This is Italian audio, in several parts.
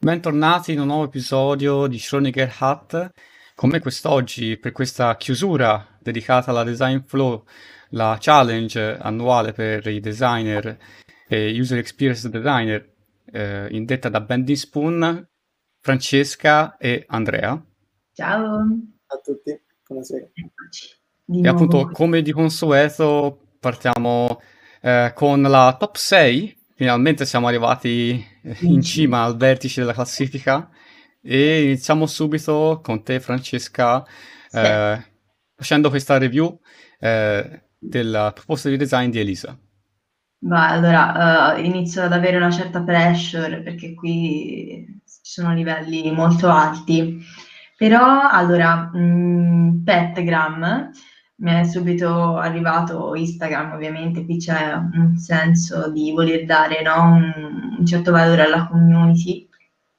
Bentornati in un nuovo episodio di Schrödinger Hat. Con me quest'oggi, per questa chiusura dedicata alla Design Flow, la challenge annuale per i designer e user experience designer, eh, indetta da Bendy Spoon, Francesca e Andrea. Ciao a tutti, buonasera. E appunto, come di consueto, partiamo eh, con la top 6 Finalmente siamo arrivati in cima al vertice della classifica e iniziamo subito con te Francesca sì. eh, facendo questa review eh, della proposta di design di Elisa. Beh, allora uh, inizio ad avere una certa pressure perché qui ci sono livelli molto alti. Però allora, mh, mm, Petgram mi è subito arrivato Instagram, ovviamente qui c'è un senso di voler dare no, un, un, certo valore alla community,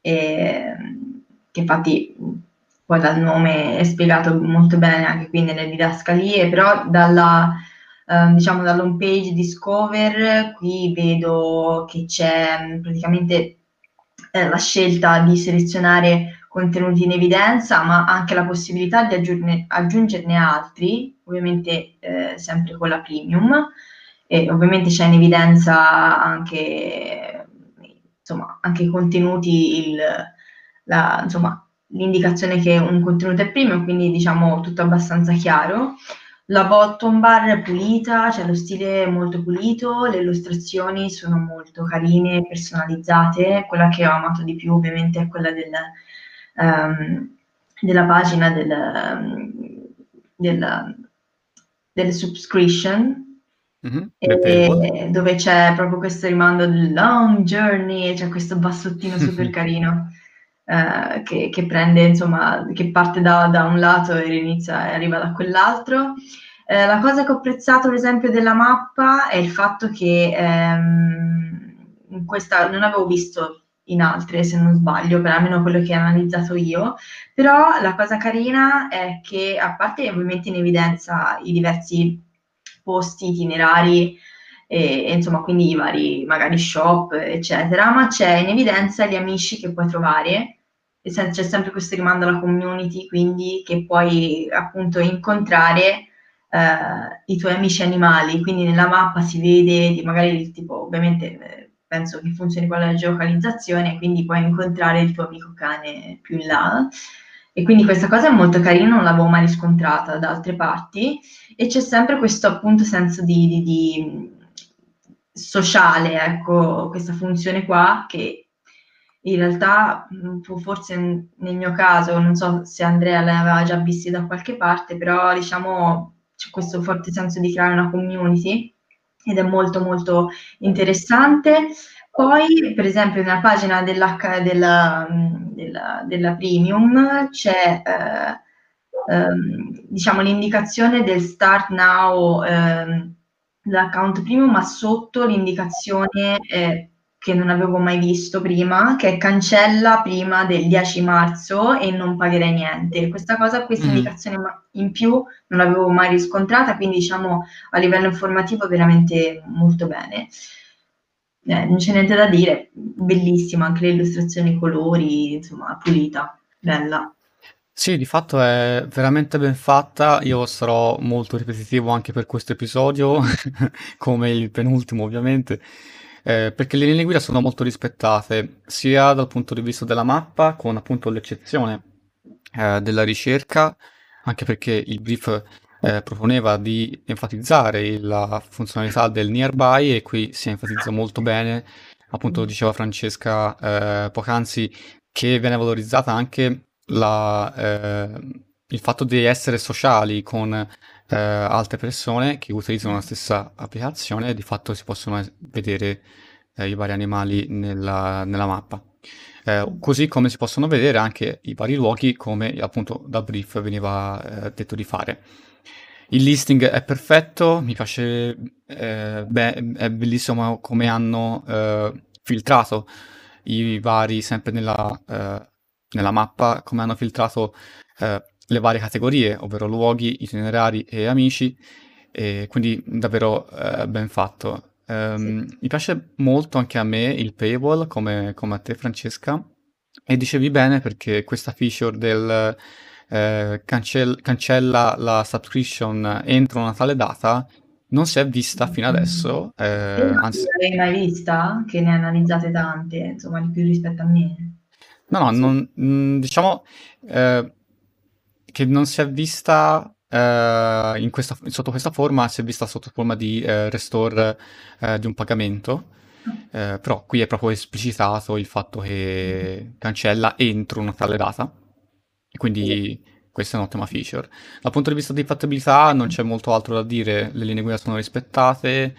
e, che infatti poi dal nome è spiegato molto bene anche qui nelle didascalie, però dalla, eh, diciamo dall'home page Discover qui vedo che c'è praticamente eh, la scelta di selezionare contenuti in evidenza, ma anche la possibilità di aggiungerne altri, ovviamente eh, sempre con la premium, e ovviamente c'è in evidenza anche, insomma, anche i contenuti, il, la, insomma, l'indicazione che un contenuto è premium, quindi diciamo tutto abbastanza chiaro. La bottom bar è pulita, c'è lo stile molto pulito, le illustrazioni sono molto carine, personalizzate. Quella che ho amato di più ovviamente è quella del, um, della pagina del, del, del subscription Mm-hmm, e, dove c'è proprio questo rimando del long journey, c'è questo bassottino super carino eh, che, che, prende, insomma, che parte da, da, un lato e inizia e arriva da quell'altro. Eh, la cosa che ho apprezzato, ad esempio, della mappa è il fatto che ehm, in questa non avevo visto in altre, se non sbaglio, per almeno quello che ho analizzato io. Però la cosa carina è che, a parte ovviamente in evidenza i diversi posti, itinerari, e, e, insomma, quindi i vari magari shop, eccetera, ma c'è in evidenza gli amici che puoi trovare. C'è sempre questo rimando alla community, quindi che puoi appunto incontrare eh, i tuoi amici animali. Quindi nella mappa si vede magari tipo, ovviamente penso che funzioni con la geocalizzazione, quindi puoi incontrare il tuo amico cane più in là. E quindi questa cosa è molto carina, non l'avevo mai riscontrata da altre parti e c'è sempre questo appunto senso di, di, di sociale, ecco, questa funzione qua che in realtà forse nel mio caso, non so se Andrea l'aveva già vista da qualche parte, però diciamo c'è questo forte senso di creare una community ed è molto molto interessante. Poi, per esempio, nella pagina della, della, della, della Premium c'è eh, ehm, diciamo l'indicazione del Start Now ehm, l'account Premium, ma sotto l'indicazione eh, che non avevo mai visto prima, che è cancella prima del 10 marzo e non pagherai niente. Questa cosa, questa mm. indicazione in più non l'avevo mai riscontrata, quindi diciamo a livello informativo veramente molto bene. Eh, non c'è niente da dire, bellissima anche le illustrazioni, i colori, insomma, pulita, bella. Sì, di fatto è veramente ben fatta. Io sarò molto ripetitivo anche per questo episodio, come il penultimo ovviamente eh, perché le linee guida sono molto rispettate, sia dal punto di vista della mappa, con appunto l'eccezione eh, della ricerca, anche perché il brief eh, proponeva di enfatizzare la funzionalità del nearby e qui si enfatizza molto bene, appunto diceva Francesca eh, poc'anzi, che viene valorizzata anche la, eh, il fatto di essere sociali con eh, altre persone che utilizzano la stessa applicazione e di fatto si possono vedere eh, i vari animali nella, nella mappa. Eh, così come si possono vedere anche i vari luoghi come appunto da brief veniva eh, detto di fare. Il listing è perfetto, mi piace, eh, beh, è bellissimo come hanno eh, filtrato i vari, sempre nella, nella mappa, come hanno filtrato le varie categorie, ovvero luoghi, itinerari e amici, e quindi davvero eh, ben fatto. Um, sì. Mi piace molto anche a me il paywall, come, come a te Francesca, E dicevi bene perché questa feature del eh, cancell- cancella la subscription entro una tale data non si è vista fino adesso, eh, anzi... Non l'hai mai vista? Che ne analizzate tante, insomma, di più rispetto a me. No, no, non, mm, diciamo eh, che non si è vista eh, in questa, sotto questa forma, si è vista sotto forma di eh, restore eh, di un pagamento, eh, però qui è proprio esplicitato il fatto che cancella entro una tale data, quindi questa è un'ottima feature. Dal punto di vista di fattibilità non c'è molto altro da dire, le linee guida sono rispettate,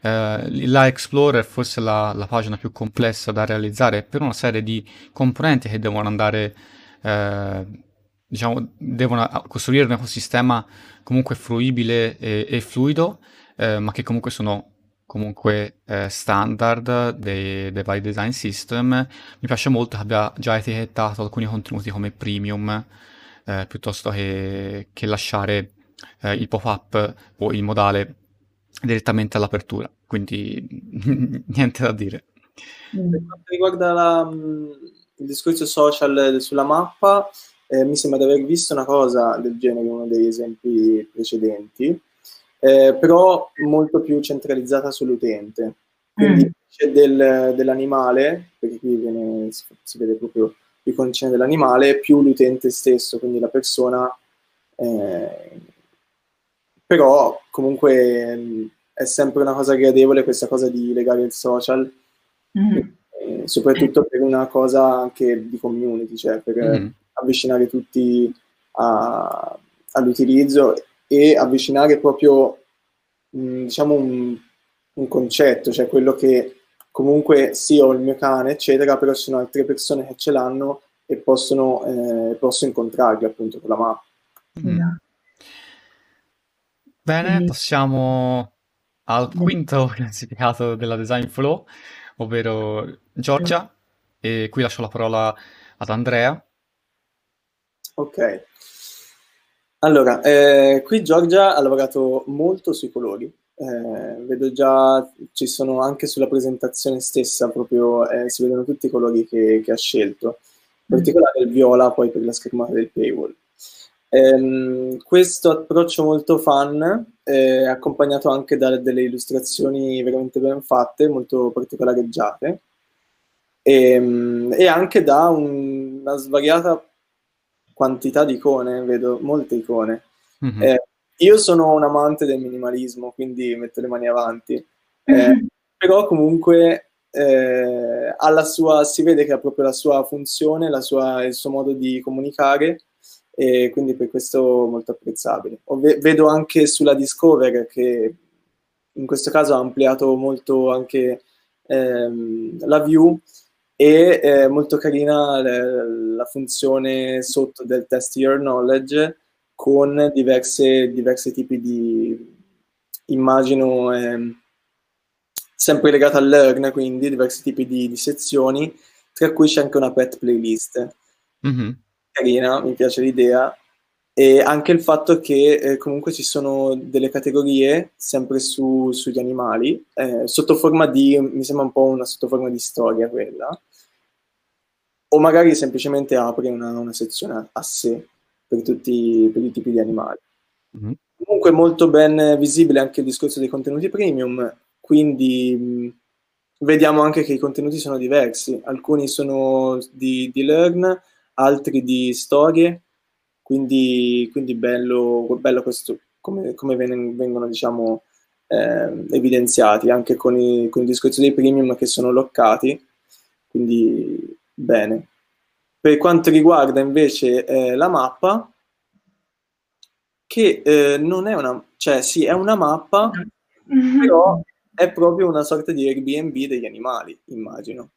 eh, la Explorer forse è la, la, pagina più complessa da realizzare per una serie di componenti che devono andare, eh, diciamo, devono costruire un ecosistema comunque fruibile e, e fluido, eh, ma che comunque sono comunque eh, standard dei, dei, vari design system. Mi piace molto che abbia già etichettato alcuni contenuti come premium, eh, piuttosto che, che lasciare eh, il pop-up o il modale direttamente all'apertura, quindi niente da dire. Per quanto riguarda la, il discorso social sulla mappa, eh, mi sembra di aver visto una cosa del genere in uno degli esempi precedenti, eh, però molto più centralizzata sull'utente. Quindi mm. c'è del, dell'animale, perché qui viene, si, si, vede proprio l'icona dell'animale, più l'utente stesso, quindi la persona eh, però comunque mh, è sempre una cosa gradevole questa cosa di legare il social, mm. e, soprattutto per una cosa anche di community, cioè per mm. Avvicinare tutti a, all'utilizzo e avvicinare proprio mh, diciamo un, un concetto, cioè quello che comunque sì ho il mio cane eccetera, però ci sono altre persone che ce l'hanno e possono, eh, posso incontrarli appunto con la mappa. Mm. Bene, Quindi... passiamo al quinto classificato della design flow, ovvero Giorgia, e qui lascio la parola ad Andrea. Ok. Allora, eh, qui Giorgia ha lavorato molto sui colori. Eh, vedo già, ci sono anche sulla presentazione stessa, proprio eh, si vedono tutti i colori che, che ha scelto, in particolare il viola poi per la schermata del paywall. Ehm, questo approccio molto fun è accompagnato anche da delle illustrazioni veramente ben fatte, molto particolareggiate e, ehm, e anche da un, una svariata quantità di icone, vedo molte icone. Mm-hmm. Eh, io sono un amante del minimalismo, quindi metto le mani avanti, eh, mm-hmm. però comunque eh, sua, si vede che ha proprio la sua funzione, la sua, il suo modo di comunicare e quindi per questo molto apprezzabile. Ve- vedo anche sulla Discover che in questo caso ha ampliato molto anche ehm, la view e è molto carina la funzione sotto del test your knowledge con diverse, diversi tipi di immagino ehm, sempre legata al learn quindi diversi tipi di, di sezioni tra cui c'è anche una pet playlist mm-hmm carina, mi piace l'idea. E anche il fatto che eh, comunque ci sono delle categorie sempre su, sugli animali, eh, sotto forma di, mi sembra un po' una sotto forma di storia quella, o magari semplicemente apre una, una sezione a sé per tutti per i tipi di animali. Mm-hmm. Comunque molto ben visibile anche il discorso dei contenuti premium, quindi mh, vediamo anche che i contenuti sono diversi, alcuni sono di, di Learn, altri di storie, quindi, quindi bello, bello questo, come, come vengono diciamo, eh, evidenziati anche con, i, con il discorso dei premium che sono loccati, quindi bene. Per quanto riguarda invece eh, la mappa, che eh, non è una, cioè sì, è una mappa, però è proprio una sorta di Airbnb degli animali, immagino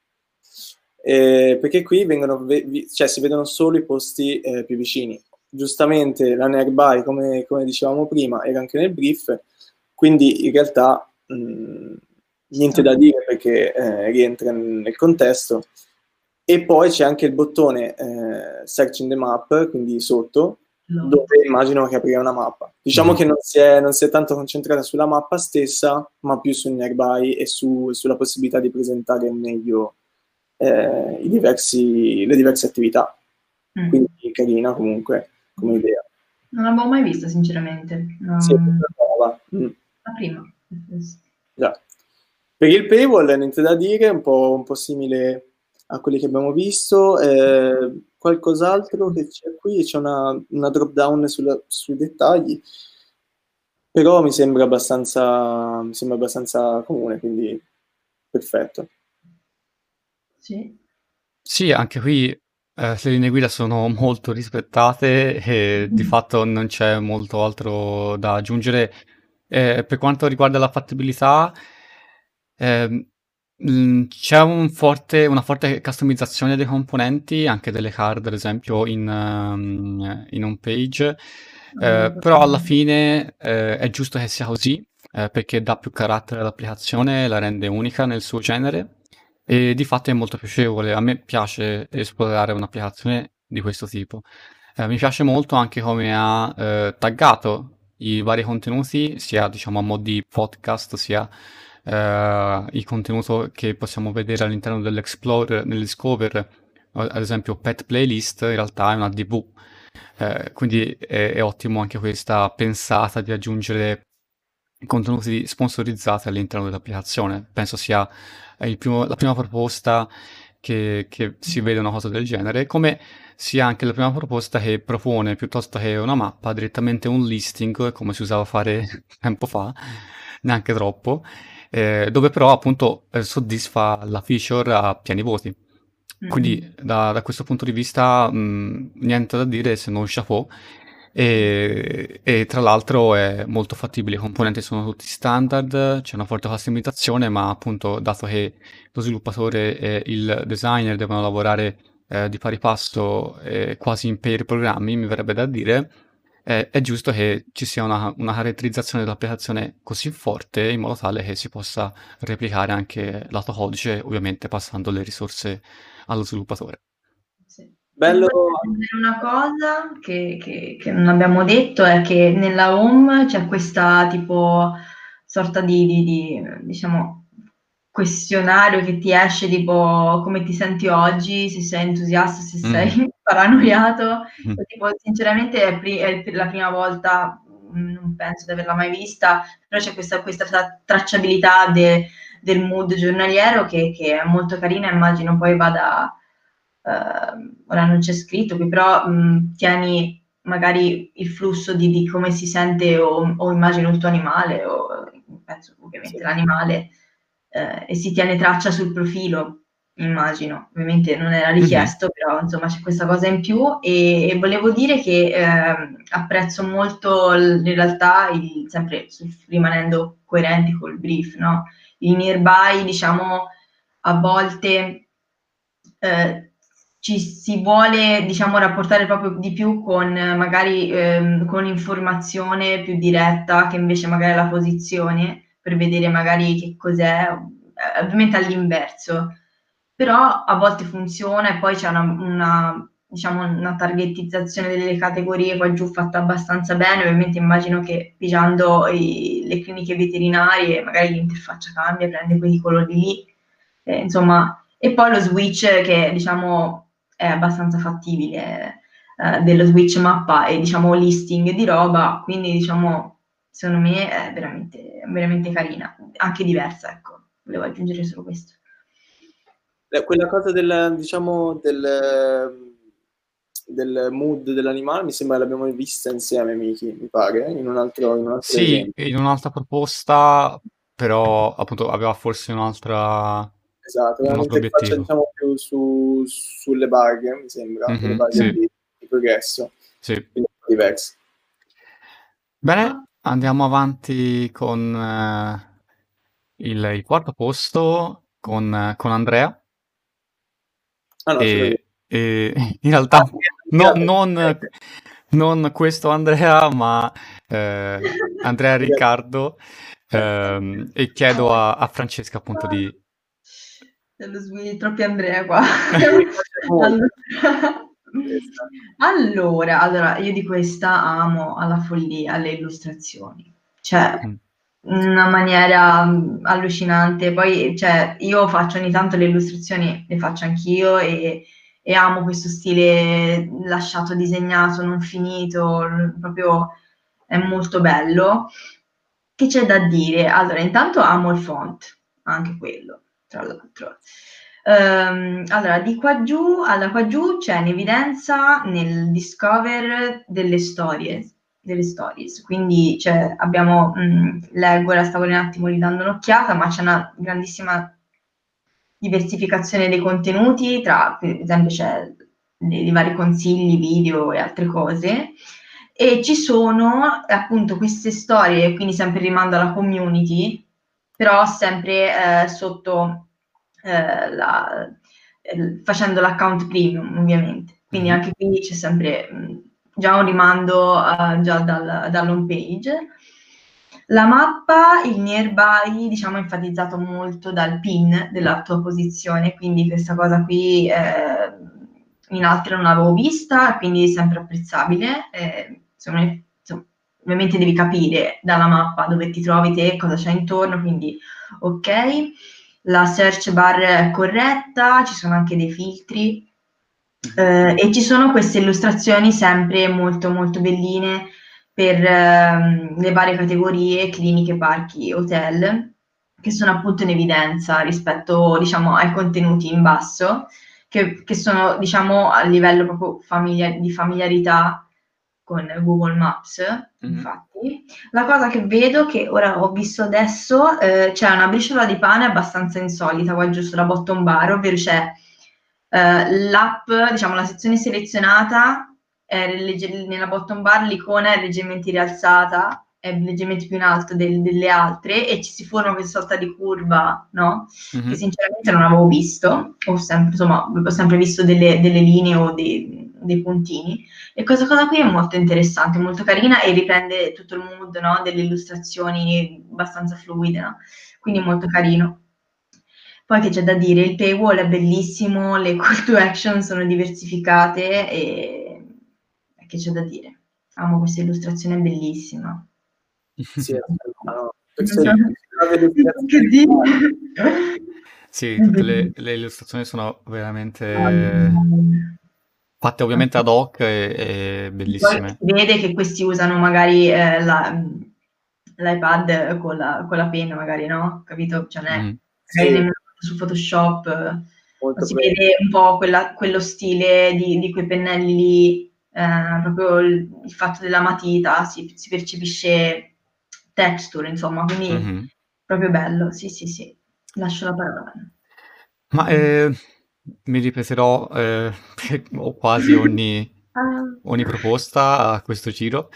eh, perché qui vengono, cioè, si vedono solo i posti eh, più vicini. Giustamente la nearby, come, come, dicevamo prima, era anche nel brief, quindi in realtà mh, niente da dire perché eh, rientra nel contesto. E poi c'è anche il bottone eh, Search in the Map, quindi sotto, no. dove immagino che aprirà una mappa. Diciamo mm. che non si, è, non si, è, tanto concentrata sulla mappa stessa, ma più sul nearby e su, sulla possibilità di presentare meglio eh, diversi, le diverse attività. Mm. Quindi carina comunque come idea. Non l'avevo mai vista, sinceramente. No. Sì, nuova. Mm. La prima. Già. Per il paywall, niente da dire, un po', un po simile a quelli che abbiamo visto. Eh, qualcos'altro che c'è qui, c'è una, una drop down sulla, sui dettagli, però mi sembra abbastanza, mi sembra abbastanza comune, quindi perfetto. Sì. Sì, anche qui eh, le linee guida sono molto rispettate e di mm. fatto non c'è molto altro da aggiungere. Eh, per quanto riguarda la fattibilità, eh, c'è un forte, una forte customizzazione dei componenti, anche delle card, ad esempio, in, um, in home page. Eh, però alla fine eh, è giusto che sia così, eh, perché dà più carattere all'applicazione, la rende unica nel suo genere e di fatto è molto piacevole. A me piace esplorare un'applicazione di questo tipo. Eh, mi piace molto anche come ha eh, taggato i vari contenuti, sia diciamo a mo' di podcast, sia eh, il contenuto che possiamo vedere all'interno dell'Explorer, nell'Discover, ad esempio Pet Playlist, in realtà è una DV. Eh, quindi è, è, ottimo anche questa pensata di aggiungere contenuti sponsorizzati all'interno dell'applicazione. Penso sia primo, la prima proposta che, che, si vede una cosa del genere, come sia anche la prima proposta che propone piuttosto che una mappa direttamente un listing, come si usava a fare tempo fa, neanche troppo, eh, dove però appunto eh, soddisfa la feature a pieni voti. Quindi mm-hmm. da, da, questo punto di vista mh, niente da dire se non chapeau. E, e, tra l'altro è molto fattibile, i componenti sono tutti standard, c'è una forte customizzazione, ma appunto dato che lo sviluppatore e il designer devono lavorare eh, di pari passo eh, quasi in pair programmi, mi verrebbe da dire, eh, è giusto che ci sia una, una, caratterizzazione dell'applicazione così forte in modo tale che si possa replicare anche lato codice, ovviamente passando le risorse allo sviluppatore. Bello. Una cosa che, che, che, non abbiamo detto è che nella home c'è questa tipo sorta di, di, di diciamo questionario che ti esce tipo come ti senti oggi, se sei entusiasta, se sei mm. paranoiato. Mm. Tipo, sinceramente è, pri- è, la prima volta, mm, non penso di averla mai vista, però c'è questa, questa tracciabilità de- del mood giornaliero che, che, è molto carina, immagino poi vada, ora non c'è scritto qui, però mh, tieni magari il flusso di, di, come si sente o, o immagino il tuo animale o penso ovviamente sì. l'animale eh, e si tiene traccia sul profilo, immagino. Ovviamente non era richiesto, mm-hmm. però insomma c'è questa cosa in più e, e volevo dire che eh, apprezzo molto in realtà, il, sempre rimanendo coerenti col brief, no? Il nearby, diciamo, a volte eh, ci si vuole diciamo rapportare proprio di più con magari ehm, con informazione più diretta che invece magari la posizione per vedere magari che cos'è, eh, ovviamente all'inverso, però a volte funziona e poi c'è una, una, diciamo, una targetizzazione delle categorie qua giù fatta abbastanza bene, ovviamente immagino che pigiando i, le cliniche veterinarie magari l'interfaccia cambia, prende quei colori lì, eh, insomma, e poi lo switch che diciamo è abbastanza fattibile eh, dello switch mappa e diciamo listing di roba, quindi diciamo secondo me è veramente, veramente carina, anche diversa, ecco, volevo aggiungere solo questo. Eh, quella cosa del, diciamo, del, del mood dell'animale mi sembra l'abbiamo vista insieme, Miki, mi pare, in un altro, in un altro Sì, esempio. in un'altra proposta, però appunto aveva forse un'altra... Esatto, un altro faccia, diciamo più su, sulle barche, mi sembra, mm-hmm, le barche sì. di, di, progresso. Sì. Quindi diverse. Bene, Andiamo avanti con eh, il, il quarto posto con, con Andrea. Ah, no, e, e in realtà ah, no, non, non, questo Andrea, ma eh, Andrea Riccardo. Eh, e chiedo a, a, Francesca appunto di... Troppi Andrea qua. allora, allora, allora, io di questa amo alla follia le illustrazioni. Cioè, mm. una maniera mm, allucinante. Poi, cioè, io faccio ogni tanto le illustrazioni, le faccio anch'io e, e amo questo stile lasciato disegnato, non finito, proprio è molto bello. Che c'è da dire? Allora, intanto amo il font, anche quello, tra l'altro. Um, allora, di qua giù, allora, qua giù c'è in evidenza nel discover delle storie, delle stories. Quindi cioè, abbiamo, mh, mm, leggo, la stavo un attimo ridando un'occhiata, ma c'è una grandissima diversificazione dei contenuti, tra per esempio c'è dei vari consigli, video e altre cose. E ci sono appunto queste storie, quindi sempre rimando alla community, però sempre eh, sotto eh, la, eh, facendo l'account premium, ovviamente. Quindi mhm. anche qui c'è sempre mh, mm, già un rimando uh, già dal, dall'home page. La mappa, il nearby, diciamo, è enfatizzato molto dal pin della tua posizione, quindi questa cosa qui eh, in altre non l'avevo vista, quindi sempre apprezzabile. Eh, insomma, insomma, ovviamente devi capire dalla mappa dove ti trovi te, cosa c'è intorno, quindi ok. La search bar è corretta, ci sono anche dei filtri eh, e ci sono queste illustrazioni sempre molto molto belline per ehm, le varie categorie, cliniche, parchi, hotel, che sono appunto in evidenza rispetto diciamo, ai contenuti in basso, che, che sono diciamo, a livello proprio famiglia- di familiarità con Google Maps. Infatti. La cosa che vedo, che ora ho visto adesso, eh, c'è una briciola di pane abbastanza insolita qua giù sulla bottom bar, ovvero c'è eh, l'app, diciamo la sezione selezionata, è legge- nella bottom bar l'icona è leggermente rialzata, è leggermente più in alto del, delle altre e ci si forma questa sorta di curva, no? Mm-hmm. Che sinceramente non avevo visto, ho sempre, insomma, ho sempre visto delle, delle linee o dei, dei, puntini. E questa cosa qui è molto interessante, molto carina e riprende tutto il mood, no? Delle illustrazioni abbastanza fluide, no? Quindi molto carino. Poi che c'è da dire, il paywall è bellissimo, le call to action sono diversificate e che c'è da dire. Amo questa illustrazione bellissima. Sì, no, sì, tutte le, le, illustrazioni sono veramente fatte ovviamente ad hoc e, e bellissime. Poi si vede che questi usano magari eh, la, l'iPad con la, con la, penna, magari, no? Capito? Cioè, non è, mm. sì su Photoshop, Molto si bene. vede un po' quella, quello stile di, di, quei pennelli lì, eh, proprio il, il, fatto della matita, si, si, percepisce texture, insomma, quindi mm-hmm. proprio bello, sì sì sì, lascio la parola. Ma eh, mi ripeterò eh, quasi ogni, ah. ogni proposta a questo giro,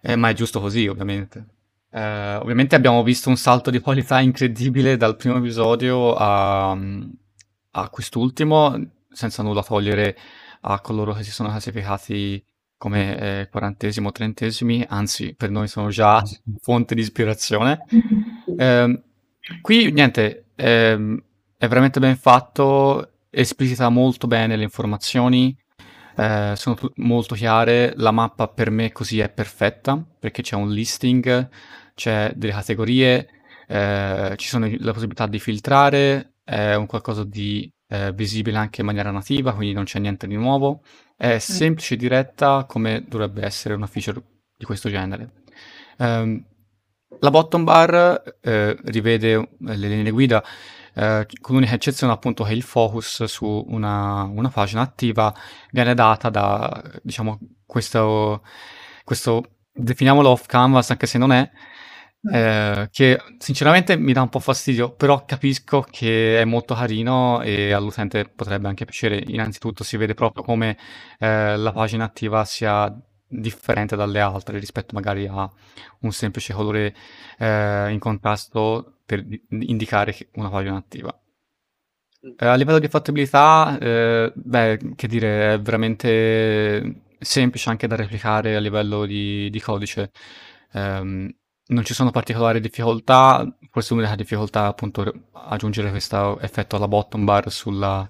eh, ma è giusto così ovviamente. Eh, ovviamente abbiamo visto un salto di qualità incredibile dal primo episodio a, a quest'ultimo, senza nulla togliere a coloro che si sono classificati come eh, quarantesimo, trentesimi, anzi per noi sono già fonte di ispirazione. Eh, qui niente, eh, è veramente ben fatto, esplicita molto bene le informazioni, eh, sono molto chiare, la mappa per me così è perfetta perché c'è un listing c'è delle categorie, eh, ci sono la possibilità di filtrare, è un qualcosa di eh, visibile anche in maniera nativa, quindi non c'è niente di nuovo. È mm. semplice e diretta come dovrebbe essere una feature di questo genere. Um, la bottom bar eh, rivede eh, le linee guida eh, con l'unica eccezione appunto che il focus su una, una pagina attiva viene data da diciamo questo, questo definiamolo off canvas anche se non è eh, che sinceramente mi dà un po' fastidio, però capisco che è molto carino e all'utente potrebbe anche piacere. Innanzitutto si vede proprio come eh, la pagina attiva sia differente dalle altre rispetto magari a un semplice colore eh, in contrasto per indicare una pagina attiva. Mm. Eh, a livello di fattibilità, eh, beh, che dire, è veramente semplice anche da replicare a livello di, di codice. Um, non ci sono particolari difficoltà, forse l'unica difficoltà è appunto aggiungere questo effetto alla bottom bar sulla,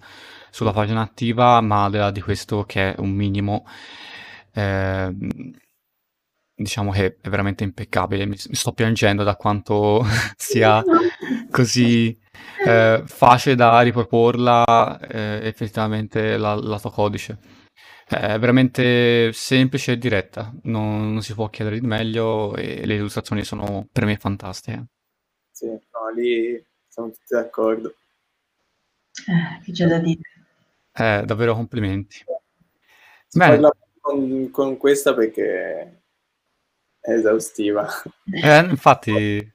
sulla pagina attiva, ma al di là di questo che è un minimo, eh, diciamo che è veramente impeccabile. Mi, sto piangendo da quanto sia così eh, facile da riproporla eh, effettivamente la, lato codice. È veramente semplice e diretta, non, non, si può chiedere di meglio e le illustrazioni sono per me fantastiche. Sì, no, lì siamo tutti d'accordo. Eh, che c'è da dire. Eh, davvero complimenti. Bene. Con, con questa perché è esaustiva. Eh, infatti,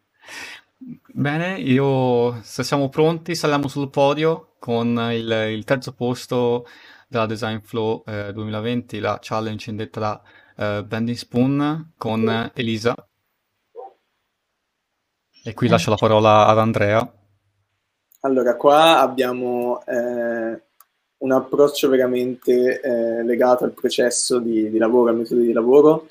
bene, io se siamo pronti saliamo sul podio con il, il terzo posto della Design Flow eh, 2020, la challenge indetta da eh, Bending Spoon con Elisa. E qui lascio la parola ad Andrea. Allora, qua abbiamo eh, un approccio veramente eh, legato al processo di, di, lavoro, al metodo di lavoro.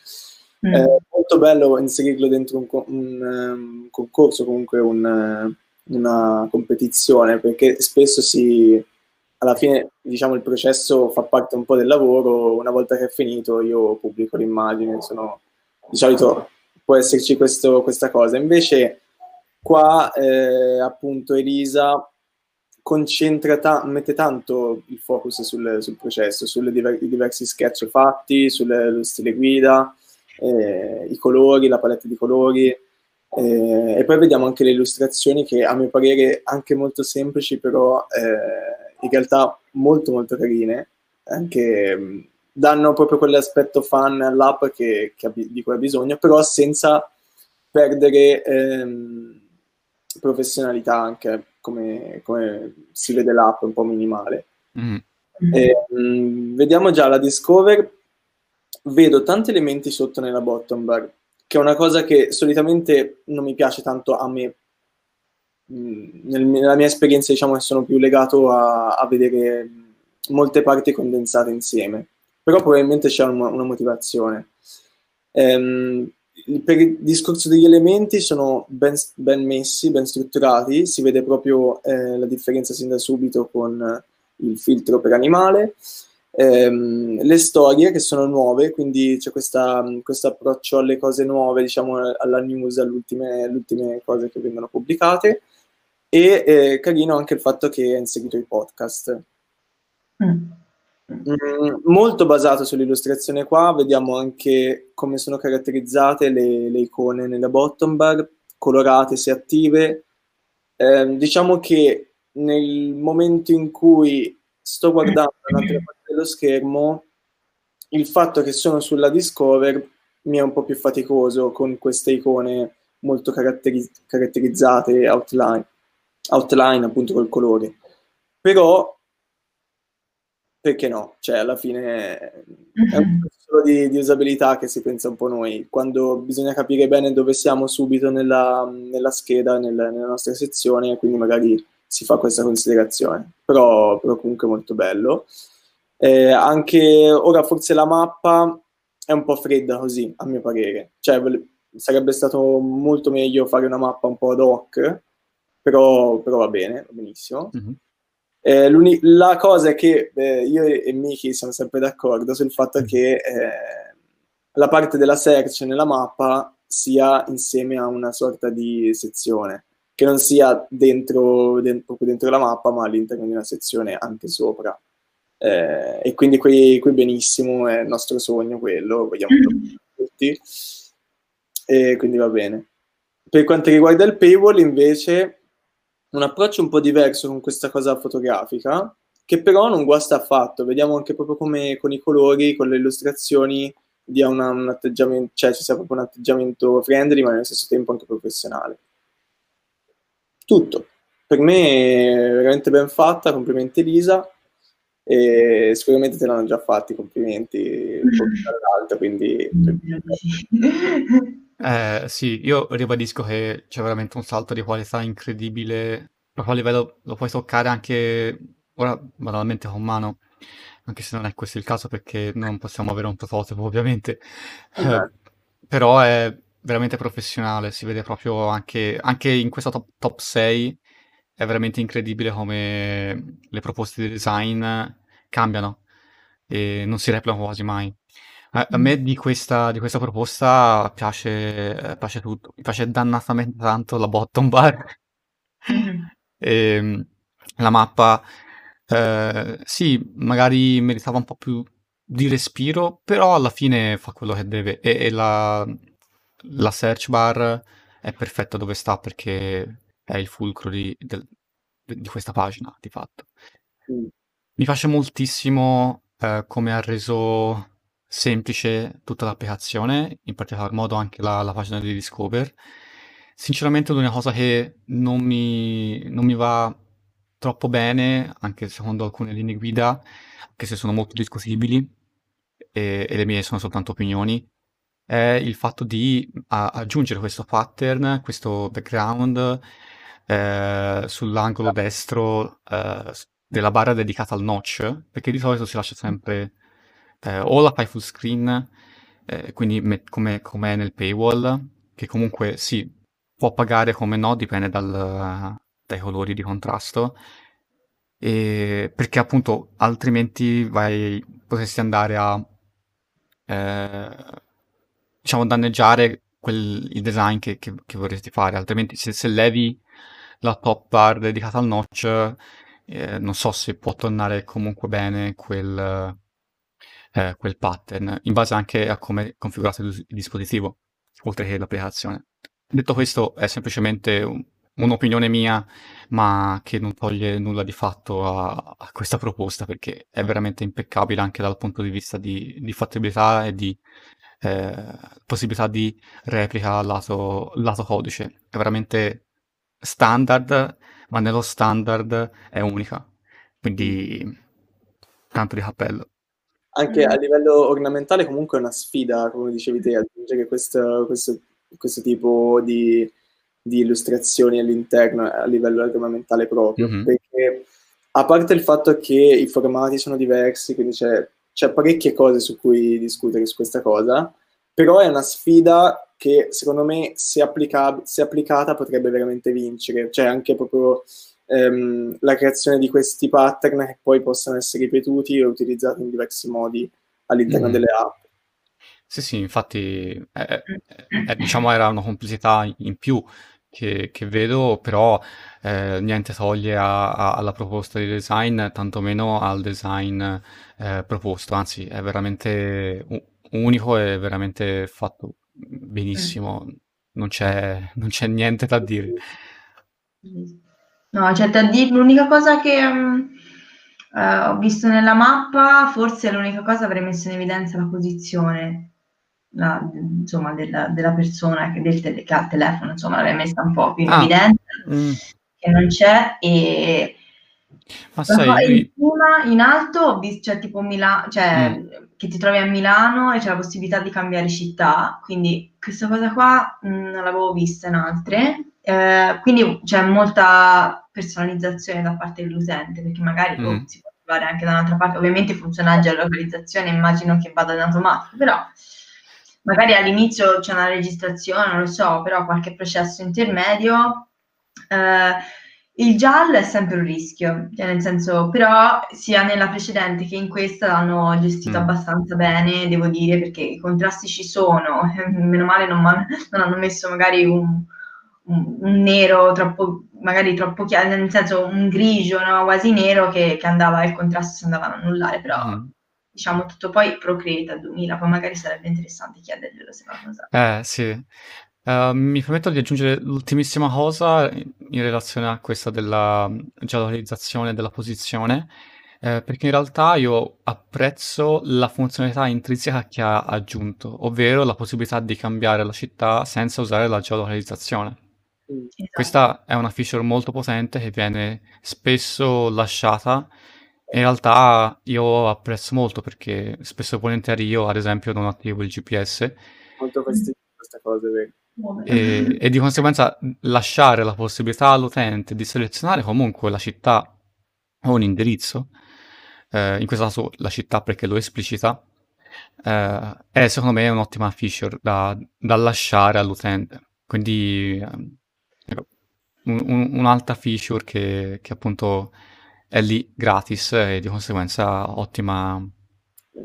Mm. È molto bello inserirlo dentro un, un, un concorso, comunque un, una competizione, perché spesso si, alla fine diciamo il processo fa parte un po' del lavoro, una volta che è finito io pubblico l'immagine, sono, di solito può esserci questo, questa cosa. Invece Qua eh, appunto Elisa concentra ta- mette tanto il focus sul, sul processo, sui diver- diversi sketch fatti, sullo stile guida, eh, i colori, la palette di colori. Eh, e poi vediamo anche le illustrazioni che a mio parere anche molto semplici, però eh, in realtà molto molto carine, anche danno proprio quell'aspetto fan all'app che, che di cui ha bisogno, però senza perdere ehm, professionalità anche come, come si vede l'app un po' minimale. Mm. E, mh, mm, vediamo già la Discover, vedo tanti elementi sotto nella bottom bar, che è una cosa che solitamente non mi piace tanto a me. Mm, nel, nella mia esperienza diciamo che sono più legato a, a vedere molte parti condensate insieme, però probabilmente c'è una, una motivazione. Ehm, per il discorso degli elementi sono ben, ben messi, ben strutturati, si vede proprio eh, la differenza sin da subito con il filtro per animale. Ehm, le storie che sono nuove, quindi c'è questo approccio alle cose nuove, diciamo alla news, alle ultime, ultime cose che vengono pubblicate. E eh, carino anche il fatto che ha inserito i podcast. Mm. Mm, molto basato sull'illustrazione qua, vediamo anche come sono caratterizzate le, le icone nella bottom bar, colorate se attive. Eh, diciamo che nel momento in cui sto guardando dall'altra parte dello schermo, il fatto che sono sulla Discover mi è un po' più faticoso con queste icone molto caratteri- caratterizzate, outline, outline appunto col colore. Però perché no? Cioè, alla fine è un solo di, di, usabilità che si pensa un po' noi. Quando bisogna capire bene dove siamo subito nella, nella scheda, nel, nella nostra sezione, quindi magari si fa questa considerazione. Però, però comunque molto bello. Eh, anche ora forse la mappa è un po' fredda così, a mio parere. Cioè, sarebbe stato molto meglio fare una mappa un po' ad hoc, però, però va bene, va benissimo. Mm-hmm. Eh, la cosa è che eh, io e Miki siamo sempre d'accordo sul fatto che eh, la parte della search nella mappa sia insieme a una sorta di sezione, che non sia dentro, dentro, proprio dentro la mappa, ma all'interno di una sezione anche sopra. Eh, e quindi qui, qui, benissimo, è il nostro sogno quello, vogliamo tutti. E quindi va bene. Per quanto riguarda il paywall, invece, un approccio un po' diverso con questa cosa fotografica, che però non guasta affatto. Vediamo anche proprio come con i colori, con le illustrazioni, dia una, un atteggiamento, cioè ci sia proprio un atteggiamento friendly, ma nello stesso tempo anche professionale. Tutto. Per me è veramente ben fatta, complimenti Elisa. E sicuramente te l'hanno già fatti, complimenti un po' dall'alto, quindi... Eh, sì, io ribadisco che c'è veramente un salto di qualità incredibile, proprio a livello lo puoi toccare anche ora banalmente con mano, anche se non è questo il caso perché non possiamo avere un prototipo ovviamente, eh, però è veramente professionale, si vede proprio anche, anche in questa top, top 6 è veramente incredibile come le proposte di design cambiano e non si replicano quasi mai. A, a me di questa, di questa proposta piace, piace tutto. Mi piace dannatamente tanto la bottom bar. Mm-hmm. e, ehm, la mappa, eh, sì, magari meritava un po' più di respiro, però alla fine fa quello che deve. E, e la, la search bar è perfetta dove sta perché è il fulcro di, del, di questa pagina, di fatto. Mm. Mi piace moltissimo eh, come ha reso semplice tutta l'applicazione, in particolar modo anche la, la pagina di Discover. Sinceramente l'unica cosa che non mi, non mi va troppo bene, anche secondo alcune linee guida, anche se sono molto discutibili, e, e le mie sono soltanto opinioni, è il fatto di a, aggiungere questo pattern, questo background eh, sull'angolo destro eh, della barra dedicata al notch, perché di solito si lascia sempre eh, o la fai full screen, eh, quindi me- come, come nel paywall, che comunque sì, può pagare come no, dipende dal, dai colori di contrasto, e perché appunto altrimenti vai, potresti andare a eh, diciamo danneggiare quel, il design che, che, che vorresti fare, altrimenti se, se levi la top bar dedicata al notch, eh, non so se può tornare comunque bene quel, eh, quel pattern, in base anche a come è configurato il, dispositivo, oltre che l'applicazione. Detto questo, è semplicemente un, un'opinione mia, ma che non toglie nulla di fatto a, a, questa proposta, perché è veramente impeccabile anche dal punto di vista di, di fattibilità e di eh, possibilità di replica lato, lato codice. È veramente standard, ma nello standard è unica. Quindi tanto di cappello. Anche a livello ornamentale comunque è una sfida, come dicevi te, aggiungere questo, questo, questo tipo di, di, illustrazioni all'interno a livello ornamentale proprio, mm-hmm. perché a parte il fatto che i formati sono diversi, quindi c'è, c'è parecchie cose su cui discutere su questa cosa, però è una sfida che secondo me se, applica- se applicata potrebbe veramente vincere, cioè anche proprio ehm, la creazione di questi pattern che poi possano essere ripetuti e utilizzati in diversi modi all'interno mm. delle app. Sì, sì, infatti eh, eh, diciamo era una complessità in più che, che vedo, però eh, niente toglie a, a, alla proposta di design, tantomeno al design eh, proposto, anzi è veramente unico e veramente fatto benissimo, non c'è, non c'è niente da dire. No, c'è da dire, l'unica cosa che um, uh, ho visto nella mappa, forse l'unica cosa avrei messo in evidenza la posizione, la, insomma, della, della persona che, del tele, che ha il telefono, insomma, l'avrei messa un po' più in ah, evidenza, mm. che non c'è, e... Ma sai, in, cima, in alto, cioè tipo Milano, cioè mm che ti trovi a Milano e c'è la possibilità di cambiare città, quindi questa cosa qua mh, mm, non l'avevo vista in altre, eh, quindi c'è molta personalizzazione da parte dell'utente, perché magari mm. oh, si può trovare anche da un'altra parte, ovviamente funziona già la localizzazione, immagino che vada in automatico, però magari all'inizio c'è una registrazione, non lo so, però qualche processo intermedio. Eh, il giallo è sempre un rischio, cioè nel senso, però sia nella precedente che in questa l'hanno gestito mm. abbastanza bene, devo dire, perché i contrasti ci sono, meno male non, non hanno messo magari un, un, nero troppo, magari troppo chiaro, nel senso un grigio, no? quasi nero che, che andava, il contrasto si andava ad annullare, però mm. diciamo tutto poi Procreate 2000, poi magari sarebbe interessante chiederglielo se vanno usato. Eh sì, Uh, mi permetto di aggiungere l'ultimissima cosa in relazione a questa della geolocalizzazione della posizione, eh, perché in realtà io apprezzo la funzionalità intrinseca che ha aggiunto, ovvero la possibilità di cambiare la città senza usare la geolocalizzazione. Esatto. Questa è una feature molto potente che viene spesso lasciata. In realtà io apprezzo molto perché spesso e volentieri io, ad esempio, non attivo il GPS. Molto fastidiosa questa cosa, vero? e, e, di conseguenza sì. la possibilità all'utente di selezionare comunque la città o un indirizzo, eh, in questo caso la città perché lo esplicita, eh, è secondo me un'ottima feature da, da lasciare all'utente. Quindi eh, un, un, un'altra feature che, che, appunto è lì gratis e di conseguenza ottima,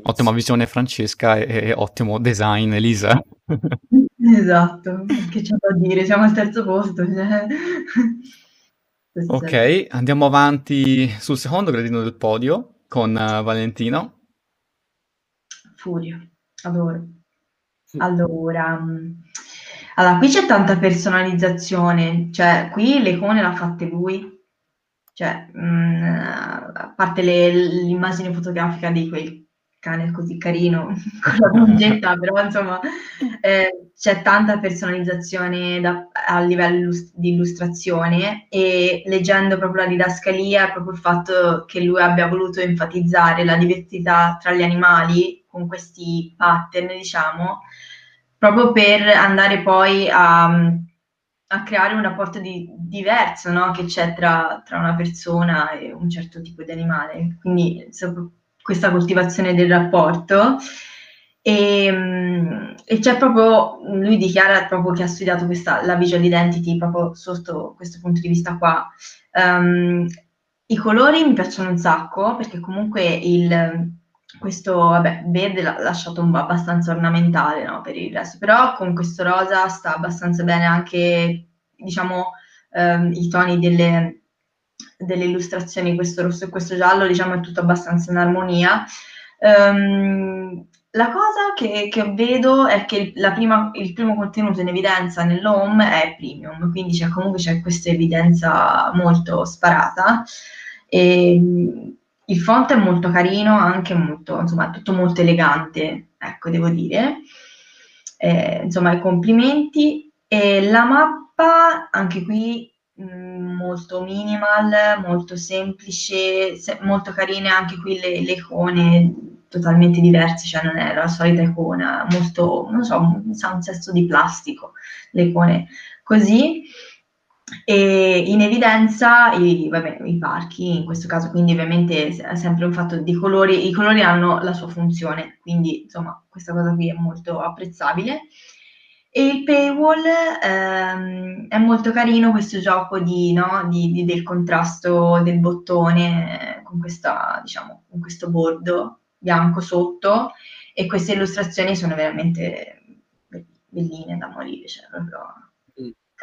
Ottima visione Francesca e, e ottimo design Elisa. esatto, che c'è da dire, siamo al terzo posto. Cioè. ok, andiamo avanti sul secondo gradino del podio con uh, Valentino. Furio, adoro. Allora, allora, qui c'è tanta personalizzazione, cioè qui le icone l'ha fatte lui, cioè mh, mm, a parte le, l'immagine fotografica di quel cane così carino con la pungetta, però insomma eh, c'è tanta personalizzazione da, a livello di illustrazione e leggendo proprio la didascalia, proprio il fatto che lui abbia voluto enfatizzare la diversità tra gli animali con questi pattern, diciamo, proprio per andare poi a, a creare un rapporto di, diverso no? che c'è tra, tra, una persona e un certo tipo di animale. Quindi questa coltivazione del rapporto. E, mm, e, c'è proprio, lui dichiara proprio che ha studiato questa, la visual identity proprio sotto questo punto di vista qua. Um, I colori mi piacciono un sacco perché comunque il, questo vabbè, verde l'ha lasciato un abbastanza ornamentale no, per il resto, però con questo rosa sta abbastanza bene anche, diciamo, um, i toni delle, delle illustrazioni, questo rosso e questo giallo, diciamo è tutto abbastanza in armonia. Um, la cosa che, che, vedo è che prima, il primo contenuto in evidenza nell'home è premium, quindi c'è, comunque c'è questa evidenza molto sparata. E, il font è molto carino, anche molto, insomma, tutto molto elegante, ecco, devo dire. Eh, insomma, complimenti. E la mappa, anche qui Mm, molto minimal, molto semplice, se- molto carine anche qui le, le icone totalmente diverse, cioè non è la solita icona, molto, non so, un, un sesso di plastico, le icone così. E in evidenza i, vabbè, i parchi, in questo caso quindi ovviamente è sempre un fatto di colori, i colori hanno la sua funzione, quindi insomma questa cosa qui è molto apprezzabile. E il paywall ehm, è molto carino questo gioco di, no, di, di, del contrasto del bottone con, questa, diciamo, con questo bordo bianco sotto e queste illustrazioni sono veramente belline da morire, cioè proprio.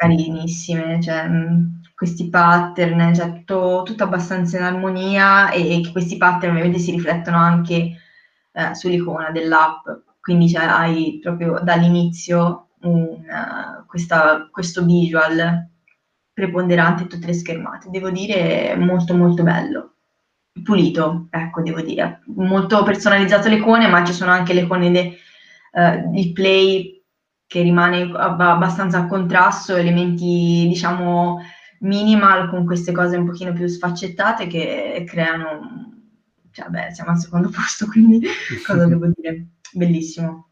Carinissime, cioè, mm, questi pattern, cioè, tutto, tutto, abbastanza in armonia e, e, questi pattern ovviamente si riflettono anche eh, sull'icona dell'app, quindi cioè, hai proprio dall'inizio un, questa, questo visual preponderante in tutte le schermate. Devo dire molto molto bello. Pulito, ecco, devo dire. Molto personalizzato le icone, ma ci sono anche le icone de, uh, di play che rimane abbastanza a contrasto, elementi diciamo minimal con queste cose un pochino più sfaccettate che creano, cioè beh, siamo al secondo posto, quindi cosa devo dire? Bellissimo.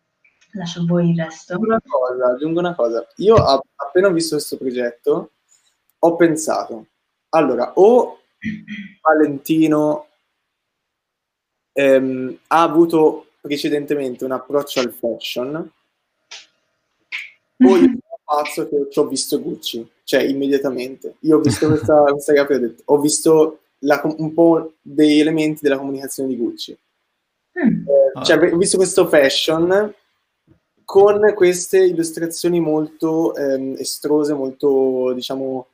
Lascio a voi il resto. Una cosa, aggiungo una cosa. Io appena ho visto questo progetto ho pensato, allora, o Valentino ehm, ha avuto precedentemente un approccio al fashion, o io pazzo che ho visto Gucci, cioè immediatamente. Io ho visto questa, questa capa e ho detto, ho visto la, un po' degli elementi della comunicazione di Gucci. Mm. Eh, cioè, ho visto questo fashion con queste illustrazioni molto ehm, estrose, molto, diciamo,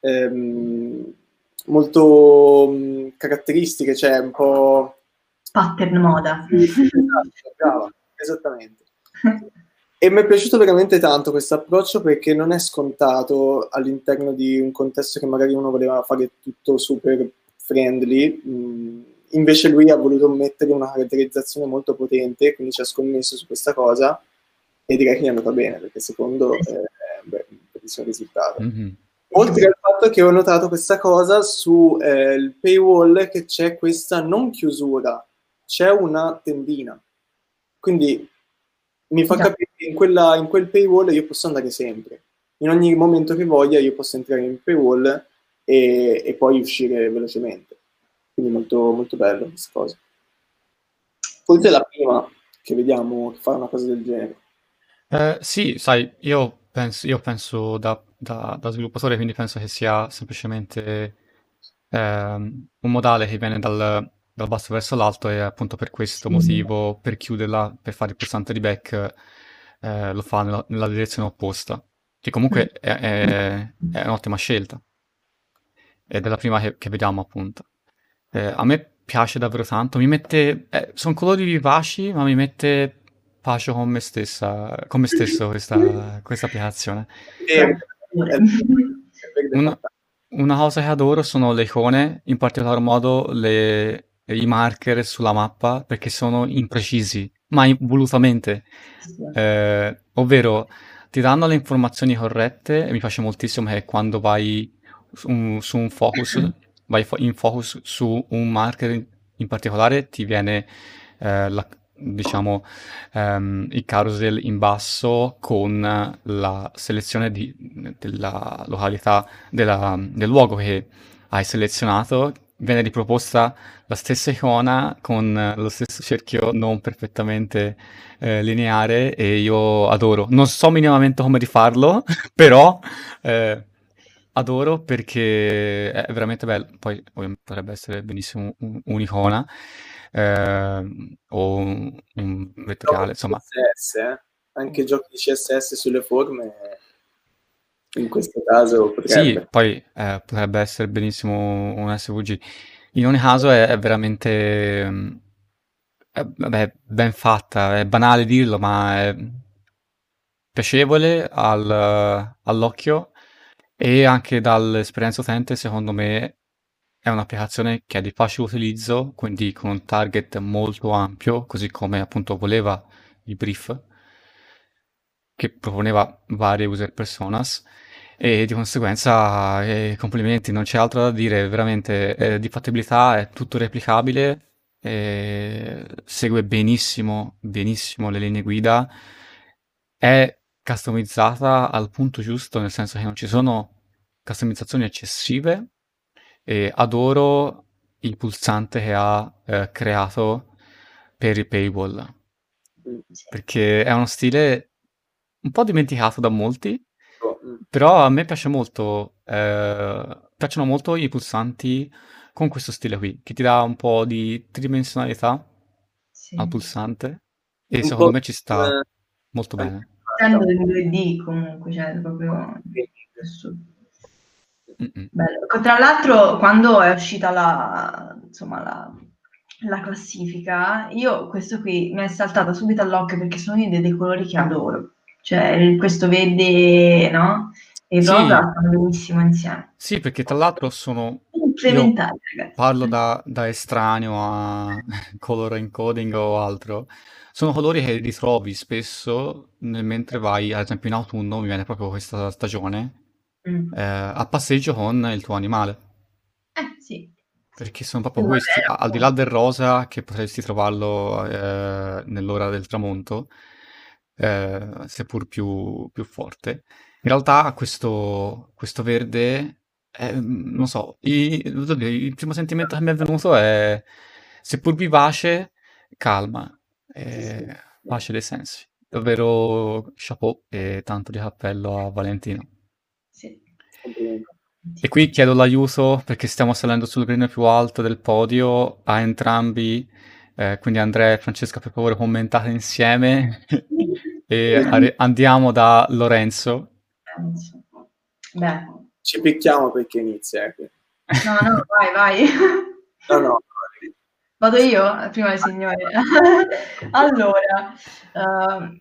ehm, molto mh, mm, caratteristiche, cioè un po'... Pattern moda. Brava, esattamente. E mi è piaciuto veramente tanto questo approccio perché non è scontato all'interno di un contesto che magari uno voleva fare tutto super friendly. Mm, invece lui ha voluto mettere una caratterizzazione molto potente, quindi ci ha scommesso su questa cosa e direi che gli è andata bene perché secondo è eh, un bellissimo risultato. Mm-hmm. Oltre al fatto che ho notato questa cosa sul eh, paywall che c'è questa non chiusura, c'è una tendina. Quindi mi fa capire che in, quella, in quel paywall io posso andare sempre. In ogni momento che voglia io posso entrare in paywall e, e poi uscire velocemente. Quindi molto, molto bello questa cosa. Forse è la prima che vediamo che fa una cosa del genere. Eh, sì, sai, io penso, io penso da, da- da sviluppatore, quindi penso che sia semplicemente ehm, un modale che viene dal, dal basso verso l'alto e appunto per questo motivo, per chiuderla, per fare il pulsante di back, eh, lo fa nella, nella, direzione opposta, che comunque mm. è, è, è, un'ottima scelta. Ed è la prima che, che vediamo appunto. Eh, a me piace davvero tanto, mi mette... Eh, sono colori vivaci, ma mi mette pace con me stessa, con me stesso questa, questa applicazione. Una, una cosa che adoro sono le icone, in particolar modo le, i marker sulla mappa, perché sono imprecisi, ma volutamente. Eh, ovvero, ti danno le informazioni corrette e mi piace moltissimo che quando vai su, su un focus, vai in focus su un marker in, in particolare, ti viene eh, la, diciamo, ehm, il carousel in basso con la selezione di, della località, della, del luogo che hai selezionato, viene riproposta la stessa icona con lo stesso cerchio non perfettamente eh, lineare e io adoro. Non so minimamente come rifarlo, però eh, adoro perché è veramente bello. Poi potrebbe essere benissimo un'icona eh, o un, un verticale, insomma. CSS, eh? Anche giochi di CSS sulle forme in questo caso potrebbe. Sì, poi eh, potrebbe essere benissimo un SVG. In ogni caso è, è veramente mm, è, vabbè, ben fatta, è banale dirlo, ma è piacevole al, all'occhio e anche dall'esperienza utente, secondo me, è un'applicazione che è di facile utilizzo, quindi con un target molto ampio, così come appunto voleva il brief, che proponeva varie user personas, e di conseguenza eh, complimenti, non c'è altro da dire, veramente eh, di fattibilità è tutto replicabile, eh, segue benissimo, benissimo le linee guida, è customizzata al punto giusto, nel senso che non ci sono customizzazioni eccessive, e adoro il pulsante che ha eh, creato per i paywall, perché è uno stile un po' dimenticato da molti, mm. Però a me piace molto, eh, piacciono molto i pulsanti con questo stile qui, che ti dà un po' di tridimensionalità sì. al pulsante e un secondo me ci sta eh, molto bene. Essendo in 2D comunque, cioè proprio... Bello. Tra l'altro, quando è uscita la, insomma, la, la classifica, io questo qui mi è saltata subito all'occhio perché sono dei, dei colori che adoro. Cioè, questo verde, no? E sì. rosa stanno benissimo insieme. Sì, perché tra l'altro sono... Implementati, ragazzi. Parlo da, da estraneo a color encoding o altro. Sono colori che ritrovi spesso nel, mentre vai, ad esempio in autunno, mi viene proprio questa stagione, Mm. eh, a passeggio con il tuo animale. Eh, sì. Perché sono proprio questi, al di là del rosa, che potresti trovarlo eh, nell'ora del tramonto, eh, seppur più, più forte. In realtà questo, questo verde, eh, non so, il, il primo sentimento che mi è venuto è, seppur vivace, calma, eh, pace dei sensi. Davvero chapeau e tanto di cappello a Valentino. E qui chiedo l'aiuto perché stiamo salendo sul gradino più alto del podio a entrambi, eh, quindi Andrea e Francesca per favore commentate insieme e andiamo da Lorenzo. Beh. Ci picchiamo perché inizia. Eh. No, no, vai, vai. No, no. Vado io, prima le signore. allora, uh,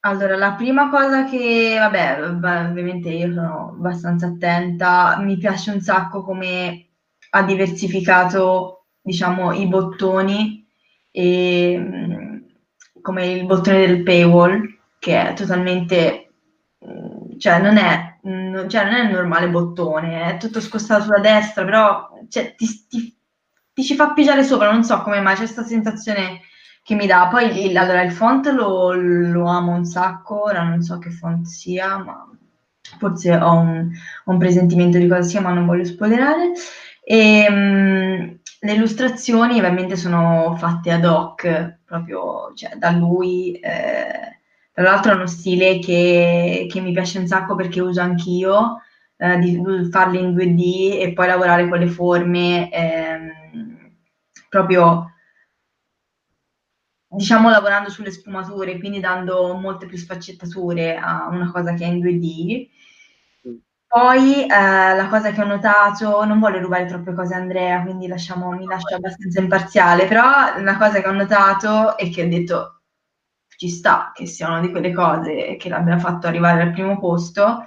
allora, la prima cosa che, vabbè, ovviamente io sono abbastanza attenta, mi piace un sacco come ha diversificato, diciamo, i bottoni, e, mm, come il bottone del paywall, che è totalmente, mm, cioè non è, mm, cioè non è il normale bottone, è tutto spostato sulla destra, però cioè, ti, ti, ti ci fa pigiare sopra, non so come mai, c'è questa sensazione che mi dà. Poi il, allora, il font lo, lo, amo un sacco, ora non so che font sia, ma forse ho un, un presentimento di cosa sia, ma non voglio spoilerare. E, le illustrazioni ovviamente sono fatte ad hoc, proprio cioè, da lui. Eh, tra l'altro è uno stile che, che, mi piace un sacco perché uso anch'io, eh, di farli in 2D e poi lavorare con le forme. Ehm, proprio diciamo lavorando sulle sfumature, quindi dando molte più sfaccettature a una cosa che è in 2D. Poi eh, la cosa che ho notato, non voglio rubare troppe cose a Andrea, quindi lasciamo, mi lascio abbastanza imparziale, però la cosa che ho notato è che ho detto ci sta che sia una di quelle cose che l'abbia fatto arrivare al primo posto,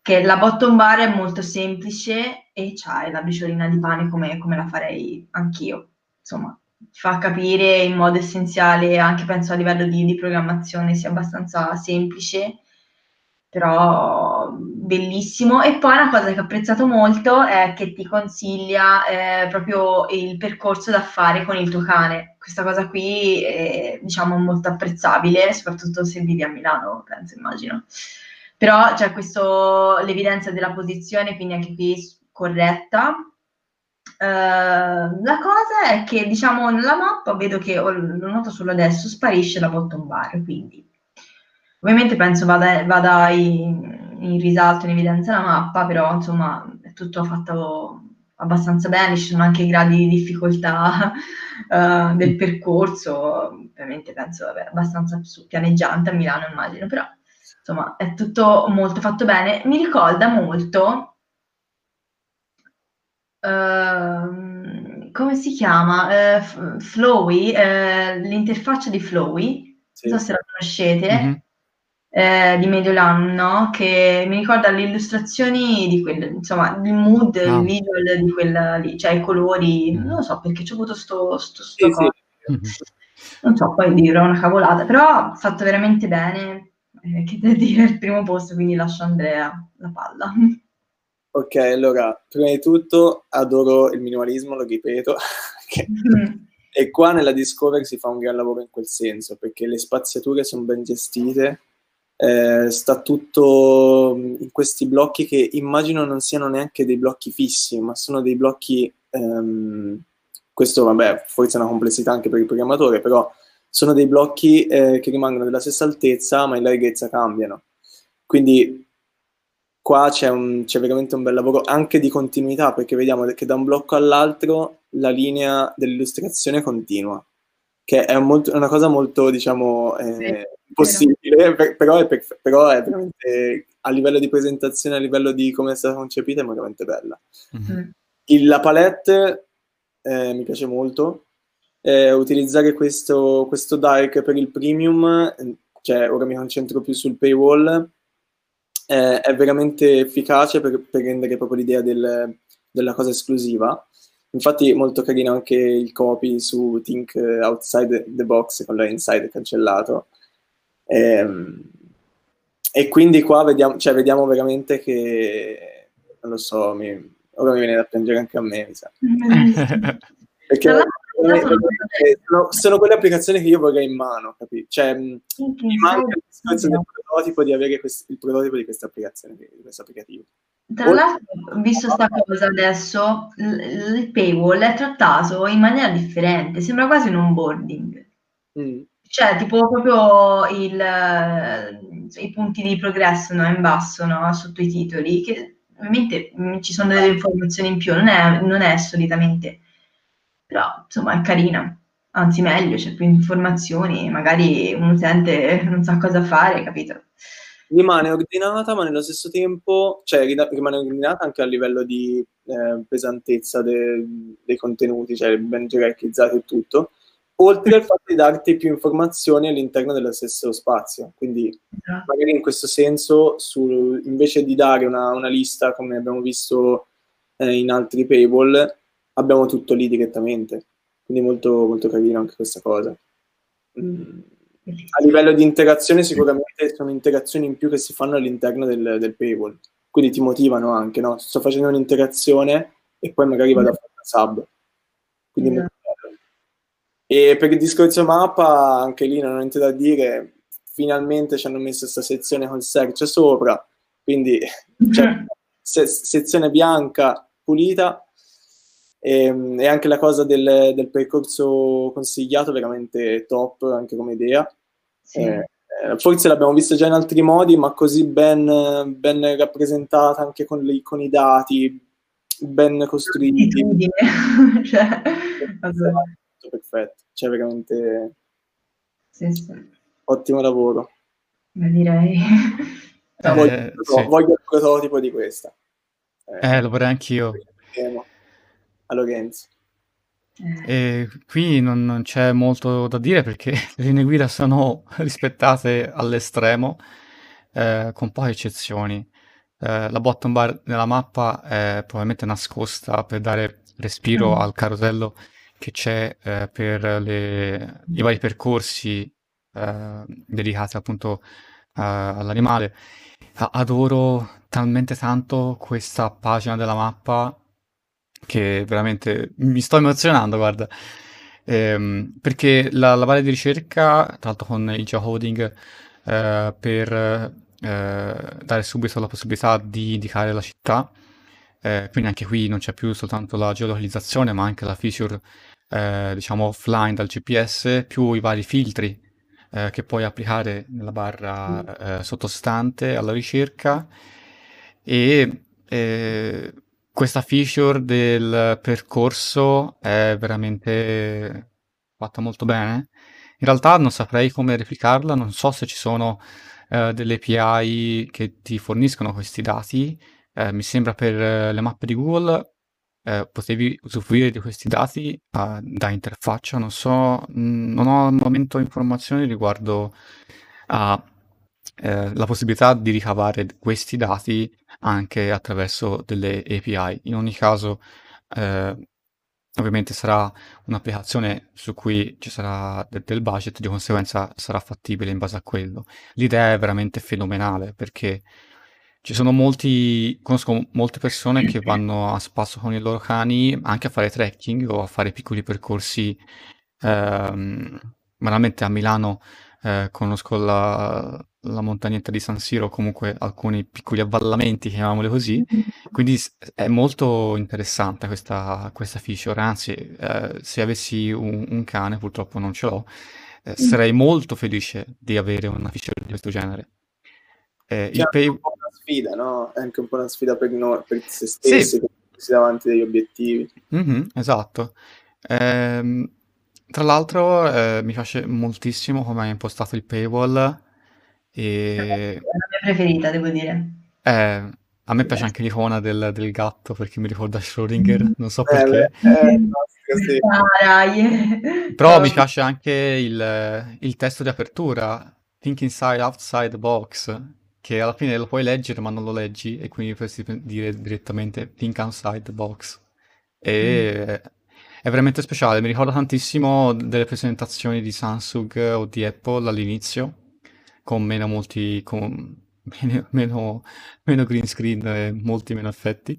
che la bottom bar è molto semplice e c'hai la briciolina di pane come, come la farei anch'io. Insomma, fa capire in modo essenziale, anche penso a livello di, di programmazione sia abbastanza semplice, però bellissimo. E poi una cosa che ho apprezzato molto è che ti consiglia eh, proprio il percorso da fare con il tuo cane. Questa cosa qui è diciamo molto apprezzabile, soprattutto se vivi a Milano, penso, immagino. Però c'è questo, l'evidenza della posizione, quindi anche qui corretta, Ehm, la cosa è che, diciamo, nella mappa vedo che, lo noto solo adesso, sparisce la bottom bar, quindi ovviamente penso vada, vada in, in, risalto, in evidenza la mappa, però insomma è tutto fatto abbastanza bene, ci sono anche i gradi di difficoltà uh, del percorso, ovviamente penso vabbè, abbastanza pianeggiante a Milano immagino, però insomma è tutto molto fatto bene. Mi ricorda molto Ehm, come si chiama? Uh, Flowy, uh, l'interfaccia di Flowy, sì. non so se la conoscete, mm-hmm. Eh, di Mediolan, no? Che mi ricorda le illustrazioni di quel, insomma, il mood, no. il visual di quella lì, cioè i colori, mm. non lo so perché ci ho avuto sto, sto, sto sì, sì. Mm-hmm. Non so, poi dirò una cavolata, però fatto veramente bene, eh, che da dire il primo posto, quindi lascio Andrea la palla. Ok, allora, prima di tutto adoro il minimalismo, lo ripeto, mm. e qua nella Discovery si fa un gran lavoro in quel senso, perché le spaziature sono ben gestite, eh, sta tutto in questi blocchi che immagino non siano neanche dei blocchi fissi, ma sono dei blocchi, ehm, questo vabbè, forse è una complessità anche per il programmatore, però sono dei blocchi eh, che rimangono della stessa altezza, ma in larghezza cambiano. Quindi qua c'è, un, c'è, veramente un bel lavoro anche di continuità, perché vediamo che da un blocco all'altro la linea dell'illustrazione continua, che è, molto, una cosa molto, diciamo, eh, possibile, per, però, è perf- però, è veramente, a livello di presentazione, a livello di come è stata concepita, è veramente bella. Mm-hmm. Il, la palette eh, mi piace molto, eh, utilizzare questo, questo dark per il premium, cioè ora mi concentro più sul paywall, eh, è veramente efficace per, per rendere proprio l'idea del, della cosa esclusiva. Infatti è molto carino anche il copy su Think Outside the Box con la inside cancellato. E, ehm, e quindi qua vediamo, cioè, vediamo veramente che, non lo so, mi, ora mi viene da piangere anche a me, mi sa. Perché sono, sono, quelle applicazioni che io vorrei in mano, capito? Cioè, mi manca il discorso del prototipo di avere quest- il prototipo di questa applicazione, di questo applicativo. Tra l'altro, visto questa cosa adesso, il paywall è trattato in maniera differente, sembra quasi un onboarding. Mm. Cioè, tipo proprio il, i punti di progresso no, in basso, no, sotto i titoli, che ovviamente ci sono delle informazioni in più, non è, non è solitamente però insomma è carina, anzi meglio, c'è più informazioni, magari un utente non sa cosa fare, capito? Rimane ordinata, ma nello stesso tempo, cioè rimane ordinata anche a livello di eh, pesantezza de, dei contenuti, cioè ben gerarchizzati e tutto, oltre al fatto di darti più informazioni all'interno dello stesso spazio. Quindi, magari in questo senso, su, invece di dare una, una, lista come abbiamo visto eh, in altri paywall, abbiamo tutto lì direttamente. Quindi molto, molto carino anche questa cosa. Mm. A livello di interazione sicuramente sono interazioni in più che si fanno all'interno del, del paywall. Quindi ti motivano anche, no? Sto facendo un'interazione e poi magari vado a fare una sub. Quindi bello. E per il discorso mappa, anche lì non ho niente da dire. Finalmente ci hanno messo questa sezione con search sopra, quindi cioè, se, sezione bianca pulita e, ehm, e anche la cosa del, del, percorso consigliato veramente top anche come idea. Sì. Eh, forse l'abbiamo visto già in altri modi, ma così ben, ben rappresentata anche con, le, con, i dati, ben costruiti. cioè, perfetto, cioè veramente sì, sì. ottimo lavoro. Ma direi. Eh, voglio, sì. voglio, il prototipo di questa. Eh, eh lo vorrei anch'io. A Lorenzo. E qui non, non, c'è molto da dire perché le linee guida sono rispettate all'estremo, eh, con poche eccezioni. Eh, la bottom bar nella mappa è probabilmente nascosta per dare respiro mm. al carosello che c'è eh, per le, i vari percorsi eh, dedicati appunto all'animale. Adoro talmente tanto questa pagina della mappa che veramente mi sto emozionando, guarda. Ehm, perché la, la valle di ricerca, tra l'altro con il geocoding, eh, per eh, dare subito la possibilità di indicare la città, eh, quindi anche qui non c'è più soltanto la geolocalizzazione, ma anche la feature, eh, diciamo, offline dal GPS, più i vari filtri eh, che puoi applicare nella barra eh, sottostante alla ricerca e eh, questa feature del percorso è veramente fatta molto bene. In realtà non saprei come replicarla, non so se ci sono eh, delle API che ti forniscono questi dati. Eh, mi sembra per eh, le mappe di Google eh, potevi usufruire di questi dati uh, da interfaccia. Non so, mm, non ho al momento informazioni riguardo a eh, possibilità di ricavare questi dati anche attraverso delle API. In ogni caso, eh, ovviamente sarà un'applicazione su cui ci sarà de- del budget, di conseguenza sarà fattibile in base a quello. L'idea è veramente fenomenale perché ci sono molti, conosco molte persone che vanno a spasso con i loro cani anche a fare trekking o a fare piccoli percorsi. Ehm, banalmente a Milano eh, conosco la, la montagnetta di San Siro, comunque alcuni piccoli avvallamenti, chiamiamoli così, quindi è molto interessante questa, questa feature, anzi eh, se avessi un, un, cane, purtroppo non ce l'ho, eh, sarei molto felice di avere una feature di questo genere. Eh, il pay... Sfida, no? È anche un po' una sfida per, noi, per se stessi, sì. per davanti degli obiettivi. Mm-hmm, esatto. Ehm, tra l'altro eh, mi piace moltissimo come hai impostato il paywall e... È la mia preferita, devo dire. Eh, a me piace anche l'icona del, del gatto perché mi ricorda Schrödinger, non so perché. Eh, eh, sì. Però mi piace anche il, il, testo di apertura, Think Inside, Outside the Box, che alla fine lo puoi leggere ma non lo leggi e quindi potresti dire direttamente Think Outside the Box. E mm. è veramente speciale, mi ricorda tantissimo delle presentazioni di Samsung o di Apple all'inizio con meno molti, con meno, meno, meno green screen e molti meno effetti.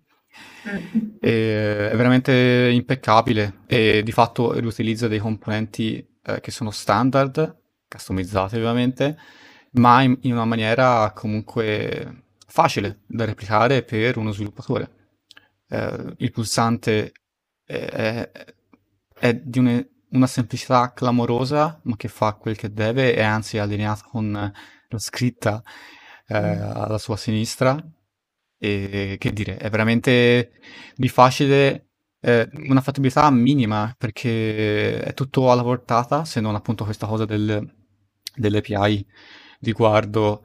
Mm. E, è veramente impeccabile e di fatto riutilizza dei componenti eh, che sono standard, customizzati ovviamente, ma in, in, una maniera comunque facile da replicare per uno sviluppatore. Eh, il pulsante è, è, di un una semplicità clamorosa, ma che fa quel che deve e anzi è allineato con la scritta eh, mm. alla sua sinistra. E che dire, è veramente di facile, eh, una fattibilità minima perché è tutto alla portata, se non appunto questa cosa del, delle API riguardo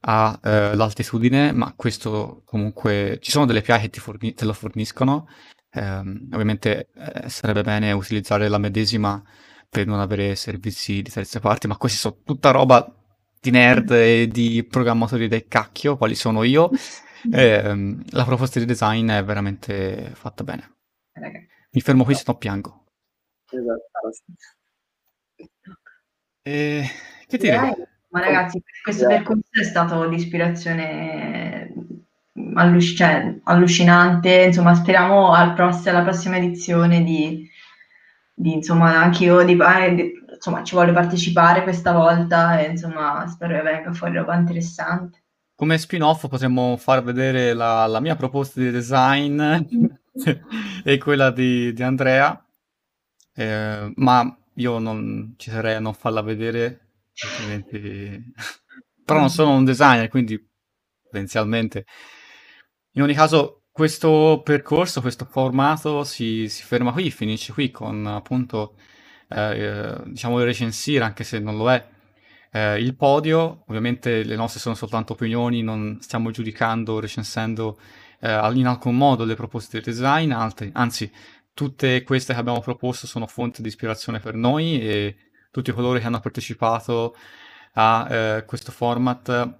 all'altitudine, eh, ma questo comunque ci sono delle API che ti forni- te lo forniscono Ehm, ovviamente eh, sarebbe bene utilizzare la medesima per non avere servizi di terze parti, ma questi sono tutta roba di nerd e di programmatori del cacchio, quali sono io. Eh, la proposta di design è veramente fatta bene. Mi fermo qui, se no piango. Esatto. E, che dire? Ma ragazzi, questo percorso è stato di ispirazione alluc- cioè, allucinante. Insomma, speriamo al pross- alla prossima edizione di, di insomma, anche io di, di, insomma, ci voglio partecipare questa volta e insomma, spero che venga fuori roba interessante. Come spin-off potremmo far vedere la, la mia proposta di design e quella di, di Andrea, eh, ma io non ci sarei a non farla vedere, altrimenti... però non sono un designer, quindi potenzialmente in ogni caso, questo percorso, questo formato si, si ferma qui, finisce qui con appunto, eh, diciamo, recensire, anche se non lo è, eh, il podio. Ovviamente le nostre sono soltanto opinioni, non stiamo giudicando, recensendo eh, in alcun modo le proposte di design, altri, anzi tutte queste che abbiamo proposto sono fonte di ispirazione per noi e tutti coloro che hanno partecipato a eh, questo format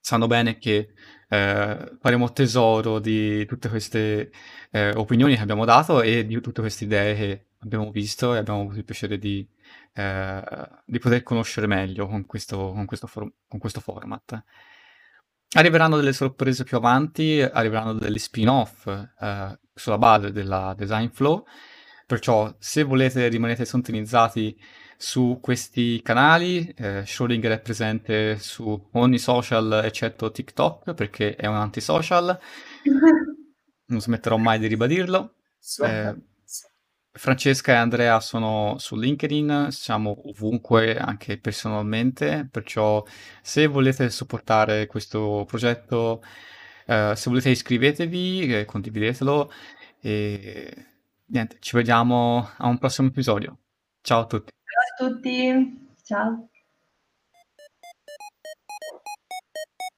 sanno bene che eh, faremo tesoro di tutte queste eh, opinioni che abbiamo dato e di tutte queste idee che abbiamo visto e abbiamo avuto il piacere di, eh, di poter conoscere meglio con questo, con questo, for- con questo format. Arriveranno delle sorprese più avanti, arriveranno degli spin-off eh, sulla base della design flow, perciò se volete rimanere sintonizzati su questi canali, eh, Schrödinger è presente su ogni social eccetto TikTok perché è un antisocial, non smetterò mai di ribadirlo. Eh, Francesca e Andrea sono su LinkedIn, siamo ovunque anche personalmente, perciò se volete supportare questo progetto, eh, se volete iscrivetevi, eh, condividetelo e niente, ci vediamo a un prossimo episodio. Ciao a tutti. Ciao a tutti, ciao.